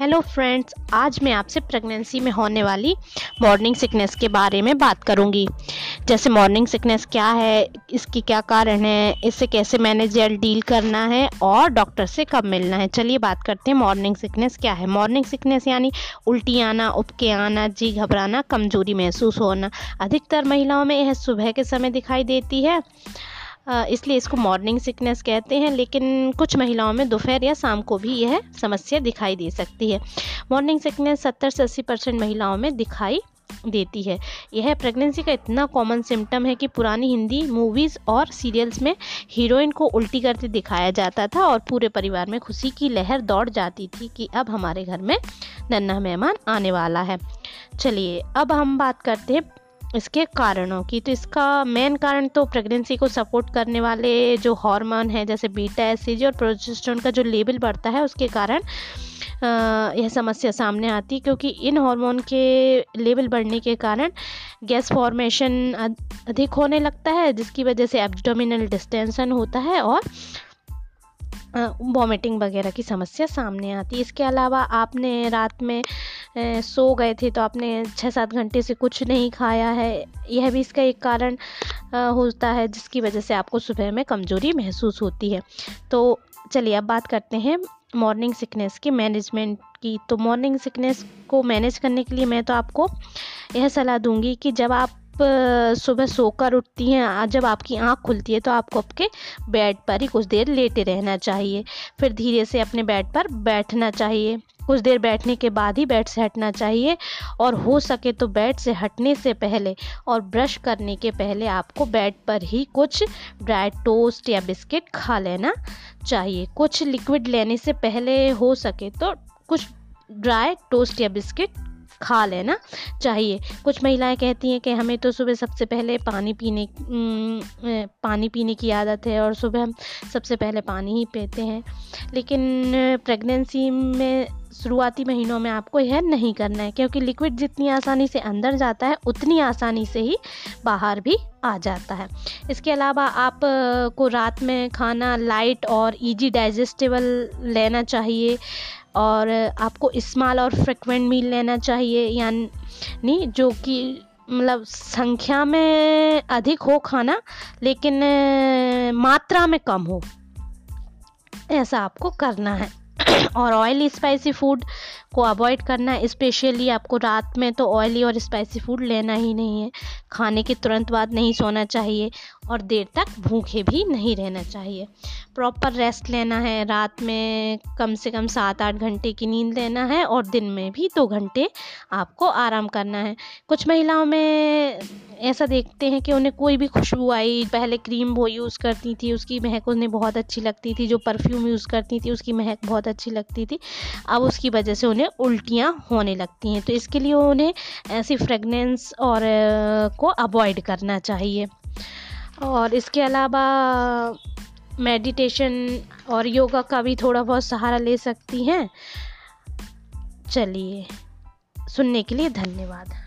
Hello friends आज मैं आपसे प्रेगनेंसी में होने वाली मॉर्निंग सिकनेस के बारे में बात करूँगी। जैसे मॉर्निंग सिकनेस क्या है, इसकी क्या कारण है इससे कैसे मैनेज डील करना है और डॉक्टर से कब मिलना है। चलिए बात करते हैं मॉर्निंग सिकनेस क्या है। मॉर्निंग सिकनेस यानी उल्टी आना उपके आना जी घबराना, कमज़ोरी महसूस होना। अधिकतर महिलाओं में यह सुबह के समय दिखाई देती है। इसलिए इसको मॉर्निंग सिकनेस कहते हैं, लेकिन कुछ महिलाओं में दोपहर या शाम को भी यह समस्या दिखाई दे सकती है। मॉर्निंग सिकनेस सत्तर से अस्सी परसेंट महिलाओं में दिखाई देती है। यह प्रेगनेंसी का इतना कॉमन सिम्टम है कि पुरानी हिंदी मूवीज़ और सीरियल्स में हीरोइन को उल्टी करते दिखाया जाता था और पूरे परिवार में खुशी की लहर दौड़ जाती थी कि अब हमारे घर में नन्ना मेहमान आने वाला है। चलिए, अब हम बात करते हैं इसके कारणों की तो इसका मेन कारण तो प्रेगनेंसी को सपोर्ट करने वाले जो हार्मोन है, जैसे बीटा एसिज और प्रोजेस्टेरोन का जो लेवल बढ़ता है, उसके कारण यह समस्या सामने आती है, क्योंकि इन हार्मोन के लेवल बढ़ने के कारण गैस फॉर्मेशन अधिक होने लगता है, जिसकी वजह से एब्डोमिनल डिस्टेंशन होता है और वॉमिटिंग वगैरह की समस्या सामने आती है। इसके अलावा आपने रात में सो गए थे तो आपने छः सात घंटे से कुछ नहीं खाया है। यह भी इसका एक कारण होता है जिसकी वजह से आपको सुबह में कमज़ोरी महसूस होती है। तो चलिए अब बात करते हैं मॉर्निंग सिकनेस की मैनेजमेंट की। तो मॉर्निंग सिकनेस को मैनेज करने के लिए मैं तो आपको यह सलाह दूँगी कि जब आप सुबह सोकर उठती हैं जब आपकी आँख खुलती है तो आपको आपके बेड पर ही कुछ देर लेटे रहना चाहिए। फिर धीरे से अपने बेड पर बैठना चाहिए। कुछ देर बैठने के बाद ही बेड से हटना चाहिए और हो सके तो बेड से हटने से पहले और ब्रश करने के पहले आपको बेड पर ही कुछ ड्राई टोस्ट या बिस्किट खा लेना चाहिए। कुछ लिक्विड लेने से पहले हो सके तो कुछ ड्राई टोस्ट या बिस्किट खा लेना चाहिए। कुछ महिलाएँ कहती हैं कि हमें तो सुबह सबसे पहले पानी पीने पानी पीने की आदत है और सुबह हम सबसे पहले पानी ही पीते हैं। लेकिन प्रेगनेंसी में, शुरुआती महीनों में आपको यह नहीं करना है, क्योंकि लिक्विड जितनी आसानी से अंदर जाता है, उतनी आसानी से ही बाहर भी आ जाता है। इसके अलावा आप को रात में खाना लाइट और इजी डाइजेस्टेबल लेना चाहिए। और आपको स्मॉल और फ्रिक्वेंट मील लेना चाहिए, यानी जो कि मतलब संख्या में अधिक हो खाना, लेकिन मात्रा में कम हो। ऐसा आपको करना है। और ऑयली स्पाइसी फ़ूड को अवॉइड करना है स्पेशली आपको रात में तो ऑयली और स्पाइसी फ़ूड लेना ही नहीं है। खाने के तुरंत बाद नहीं सोना चाहिए और देर तक भूखे भी नहीं रहना चाहिए। प्रॉपर रेस्ट लेना है, रात में कम से कम सात आठ घंटे की नींद लेना है और दिन में भी दो घंटे आपको आराम करना है। कुछ महिलाओं में ऐसा देखते हैं कि उन्हें कोई भी खुशबू आई, पहले क्रीम वो यूज़ करती थी, उसकी महक उन्हें बहुत अच्छी लगती थी, जो परफ्यूम यूज़ करती थी, उसकी महक बहुत अच्छी लगती थी। अब उसकी वजह से उन्हें उल्टियाँ होने लगती हैं। तो इसके लिए उन्हें ऐसी फ्रेगनेंस और को अवॉइड करना चाहिए। और इसके अलावा मेडिटेशन और योगा का भी थोड़ा बहुत सहारा ले सकती हैं। चलिए, सुनने के लिए धन्यवाद।